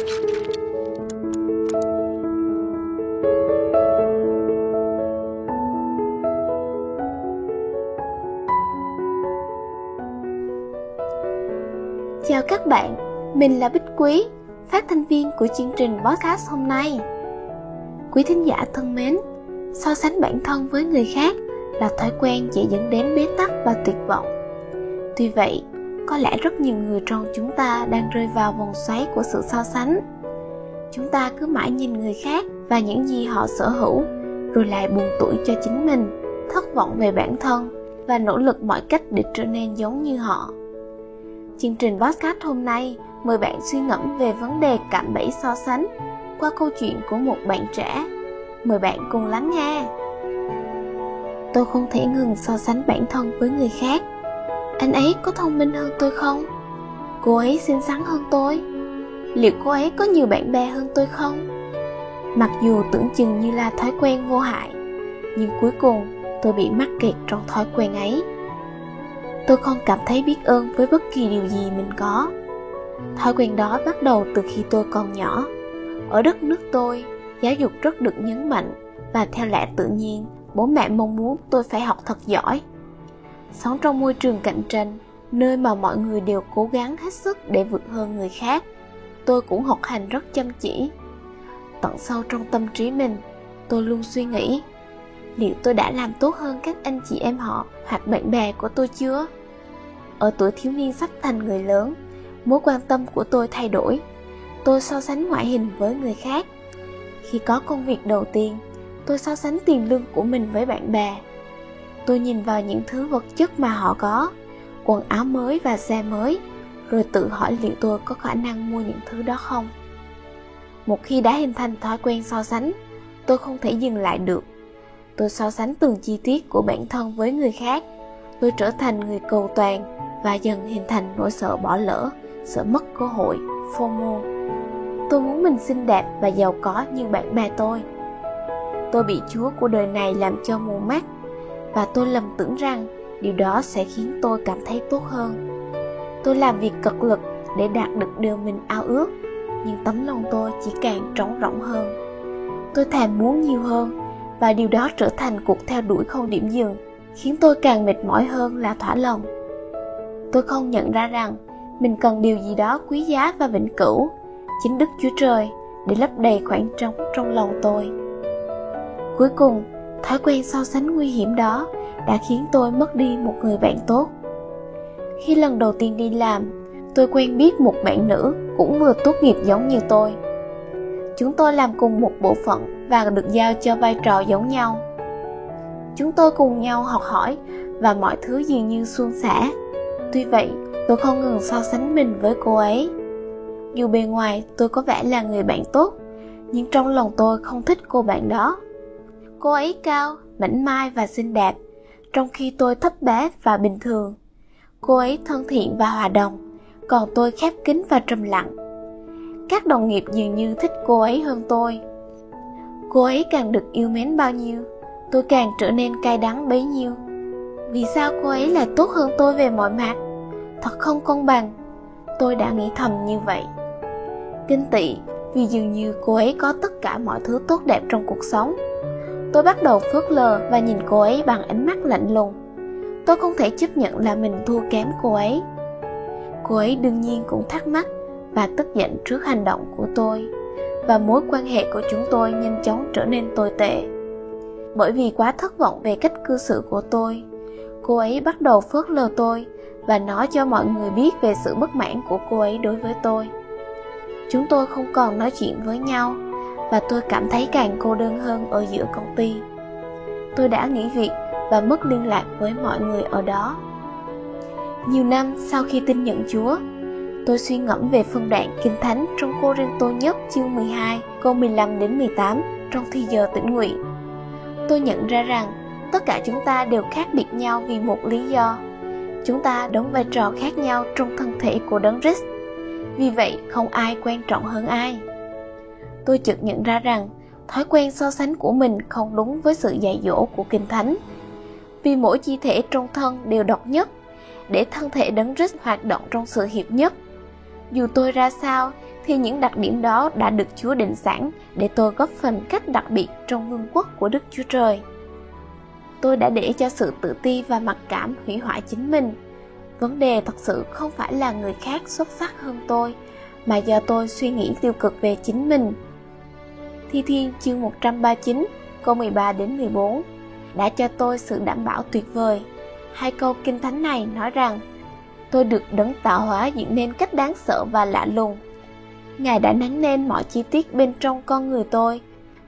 Chào các bạn, mình là Bích Quý, phát thanh viên của chương trình podcast hôm nay. Quý thính giả thân mến, so sánh bản thân với người khác là thói quen dễ dẫn đến bế tắc và tuyệt vọng. Tuy vậy, có lẽ rất nhiều người trong chúng ta đang rơi vào vòng xoáy của sự so sánh. Chúng ta cứ mãi nhìn người khác và những gì họ sở hữu, rồi lại buồn tủi cho chính mình, thất vọng về bản thân và nỗ lực mọi cách để trở nên giống như họ Chương trình podcast hôm nay mời bạn suy ngẫm về vấn đề cạm bẫy so sánh qua câu chuyện của một bạn trẻ. Mời bạn cùng lắng nghe. Tôi không thể ngừng so sánh bản thân với người khác. Anh ấy có thông minh hơn tôi không? Cô ấy xinh xắn hơn tôi. Liệu cô ấy có nhiều bạn bè hơn tôi không? Mặc dù tưởng chừng như là thói quen vô hại, nhưng cuối cùng tôi bị mắc kẹt trong thói quen ấy tôi không cảm thấy biết ơn với bất kỳ điều gì mình có thói quen đó bắt đầu từ khi tôi còn nhỏ ở đất nước tôi giáo dục rất được nhấn mạnh và theo lẽ tự nhiên bố mẹ mong muốn tôi phải học thật giỏi sống trong môi trường cạnh tranh, nơi mà mọi người đều cố gắng hết sức để vượt hơn người khác. Tôi cũng học hành rất chăm chỉ. Tận sâu trong tâm trí mình, tôi luôn suy nghĩ, liệu tôi đã làm tốt hơn các anh chị em họ hoặc bạn bè của tôi chưa? Ở tuổi thiếu niên sắp thành người lớn, mối quan tâm của tôi thay đổi. Tôi so sánh ngoại hình với người khác. Khi có công việc đầu tiên, tôi so sánh tiền lương của mình với bạn bè tôi nhìn vào những thứ vật chất mà họ có, quần áo mới và xe mới, rồi tự hỏi liệu tôi có khả năng mua những thứ đó không. Một khi đã hình thành thói quen so sánh, tôi không thể dừng lại được. Tôi so sánh từng chi tiết của bản thân với người khác, tôi trở thành người cầu toàn và dần hình thành nỗi sợ bỏ lỡ, sợ mất cơ hội, fomo. Tôi muốn mình xinh đẹp và giàu có như bạn bè tôi. Tôi bị chúa của đời này làm cho mù mắt và tôi lầm tưởng rằng điều đó sẽ khiến tôi cảm thấy tốt hơn. Tôi làm việc cật lực để đạt được điều mình ao ước, nhưng tấm lòng tôi chỉ càng trống rỗng hơn. Tôi thèm muốn nhiều hơn, và điều đó trở thành cuộc theo đuổi không điểm dừng, khiến tôi càng mệt mỏi hơn là thỏa lòng. Tôi không nhận ra rằng mình cần điều gì đó quý giá và vĩnh cửu, chính đức chúa trời, để lấp đầy khoảng trống trong lòng tôi. Cuối cùng thói quen so sánh nguy hiểm đó đã khiến tôi mất đi một người bạn tốt. Khi lần đầu tiên đi làm, tôi quen biết một bạn nữ cũng vừa tốt nghiệp giống như tôi. Chúng tôi làm cùng một bộ phận và được giao cho vai trò giống nhau. Chúng tôi cùng nhau học hỏi và mọi thứ dường như suôn sẻ. Tuy vậy, tôi không ngừng so sánh mình với cô ấy. Dù bề ngoài tôi có vẻ là người bạn tốt, nhưng trong lòng tôi không thích cô bạn đó cô ấy cao, mảnh mai và xinh đẹp, trong khi tôi thấp bé và bình thường. Cô ấy thân thiện và hòa đồng, còn tôi khép kín và trầm lặng. Các đồng nghiệp dường như thích cô ấy hơn tôi. Cô ấy càng được yêu mến bao nhiêu, tôi càng trở nên cay đắng bấy nhiêu. Vì sao cô ấy lại tốt hơn tôi về mọi mặt? Thật không công bằng. Tôi đã nghĩ thầm như vậy. Kinh tị, vì dường như cô ấy có tất cả mọi thứ tốt đẹp trong cuộc sống tôi bắt đầu phớt lờ và nhìn cô ấy bằng ánh mắt lạnh lùng. Tôi không thể chấp nhận là mình thua kém cô ấy. Cô ấy đương nhiên cũng thắc mắc và tức giận trước hành động của tôi và mối quan hệ của chúng tôi nhanh chóng trở nên tồi tệ. Bởi vì quá thất vọng về cách cư xử của tôi, cô ấy bắt đầu phớt lờ tôi và nói cho mọi người biết về sự bất mãn của cô ấy đối với tôi. Chúng tôi không còn nói chuyện với nhau và tôi cảm thấy càng cô đơn hơn ở giữa công ty tôi đã nghỉ việc và mất liên lạc với mọi người ở đó nhiều năm sau khi tin nhận Chúa, tôi suy ngẫm về phân đoạn Kinh Thánh trong Cô riêng Tô nhất chương 12, câu 15 đến 18 trong thi giờ tĩnh nguyện. Tôi nhận ra rằng tất cả chúng ta đều khác biệt nhau vì một lý do. Chúng ta đóng vai trò khác nhau trong thân thể của Đấng Christ. Vì vậy, không ai quan trọng hơn ai. Tôi chợt nhận ra rằng thói quen so sánh của mình không đúng với sự dạy dỗ của Kinh Thánh. Vì mỗi chi thể trong thân đều độc nhất, để thân thể đấng Christ hoạt động trong sự hiệp nhất. Dù tôi ra sao, thì những đặc điểm đó đã được Chúa định sẵn để tôi góp phần cách đặc biệt trong vương quốc của Đức Chúa Trời. Tôi đã để cho sự tự ti và mặc cảm hủy hoại chính mình. Vấn đề thật sự không phải là người khác xuất sắc hơn tôi, mà do tôi suy nghĩ tiêu cực về chính mình. Thi Thiên chương 139 câu 13 đến 14 đã cho tôi sự đảm bảo tuyệt vời. Hai câu kinh thánh này nói rằng tôi được đấng tạo hóa dựng nên cách đáng sợ và lạ lùng. Ngài đã nắng nên mọi chi tiết bên trong con người tôi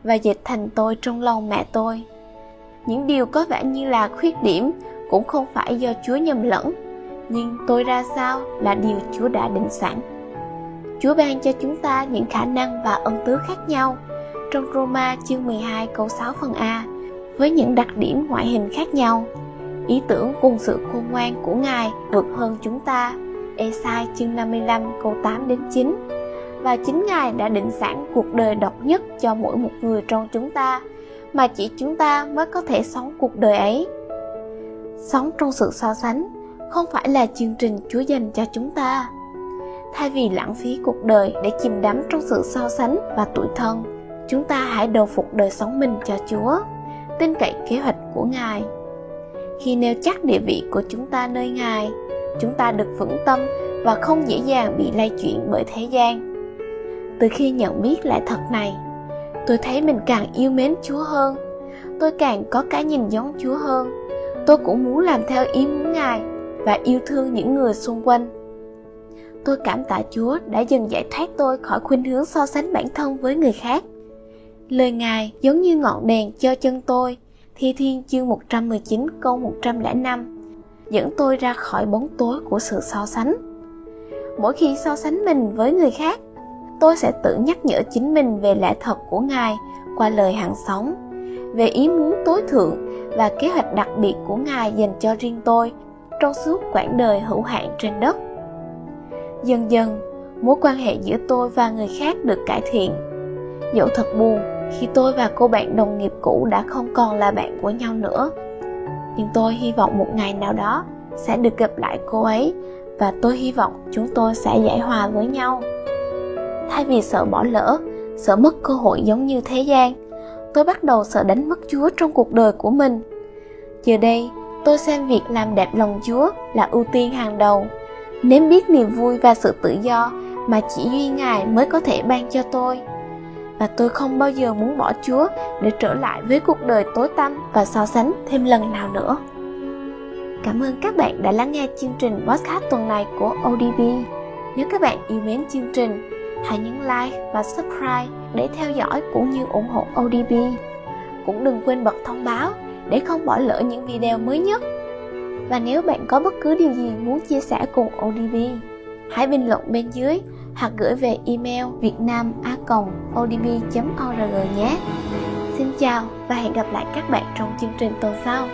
và dịch thành tôi trong lòng mẹ tôi. Những điều có vẻ như là khuyết điểm cũng không phải do Chúa nhầm lẫn, nhưng tôi ra sao là điều Chúa đã định sẵn. Chúa ban cho chúng ta những khả năng và ân tứ khác nhau. Trong Roma chương 12 câu 6 phần A, với những đặc điểm ngoại hình khác nhau, ý tưởng cùng sự khôn ngoan của Ngài vượt hơn chúng ta. Esai chương 55 câu 8 đến 9 Và chính Ngài đã định sẵn cuộc đời độc nhất cho mỗi một người trong chúng ta, mà chỉ chúng ta mới có thể sống cuộc đời ấy. Sống trong sự so sánh không phải là chương trình Chúa dành cho chúng ta thay vì lãng phí cuộc đời để chìm đắm trong sự so sánh và tuổi thân chúng ta hãy đầu phục đời sống mình cho chúa, tin cậy kế hoạch của ngài. Khi nêu chắc địa vị của chúng ta nơi ngài, chúng ta được vững tâm và không dễ dàng bị lay chuyển bởi thế gian. Từ khi nhận biết lại thật này, tôi thấy mình càng yêu mến chúa hơn. Tôi càng có cái nhìn giống chúa hơn. Tôi cũng muốn làm theo ý muốn ngài và yêu thương những người xung quanh. Tôi cảm tạ Chúa đã dần giải thoát tôi khỏi khuynh hướng so sánh bản thân với người khác. Lời Ngài giống như ngọn đèn cho chân tôi, Thi Thiên chương 119 câu 105, dẫn tôi ra khỏi bóng tối của sự so sánh. Mỗi khi so sánh mình với người khác, tôi sẽ tự nhắc nhở chính mình về lẽ thật của Ngài qua lời hàng sống, về ý muốn tối thượng và kế hoạch đặc biệt của Ngài dành cho riêng tôi trong suốt quãng đời hữu hạn trên đất Dần dần, mối quan hệ giữa tôi và người khác được cải thiện. Dẫu thật buồn khi tôi và cô bạn đồng nghiệp cũ đã không còn là bạn của nhau nữa. Nhưng tôi hy vọng một ngày nào đó sẽ được gặp lại cô ấy và tôi hy vọng chúng tôi sẽ giải hòa với nhau. Thay vì sợ bỏ lỡ, sợ mất cơ hội giống như thế gian, tôi bắt đầu sợ đánh mất Chúa trong cuộc đời của mình. Giờ đây, tôi xem việc làm đẹp lòng Chúa là ưu tiên hàng đầu nếm biết niềm vui và sự tự do mà chỉ duy ngài mới có thể ban cho tôi và tôi không bao giờ muốn bỏ chúa để trở lại với cuộc đời tối tăm và so sánh thêm lần nào nữa. Cảm ơn các bạn đã lắng nghe chương trình podcast tuần này của odb nếu các bạn yêu mến chương trình hãy nhấn like và subscribe để theo dõi cũng như ủng hộ odb cũng đừng quên bật thông báo để không bỏ lỡ những video mới nhất. Và nếu bạn có bất cứ điều gì muốn chia sẻ cùng ODB, hãy bình luận bên dưới hoặc gửi về email vietnam.odb.org nhé. Xin chào và hẹn gặp lại các bạn trong chương trình tuần sau.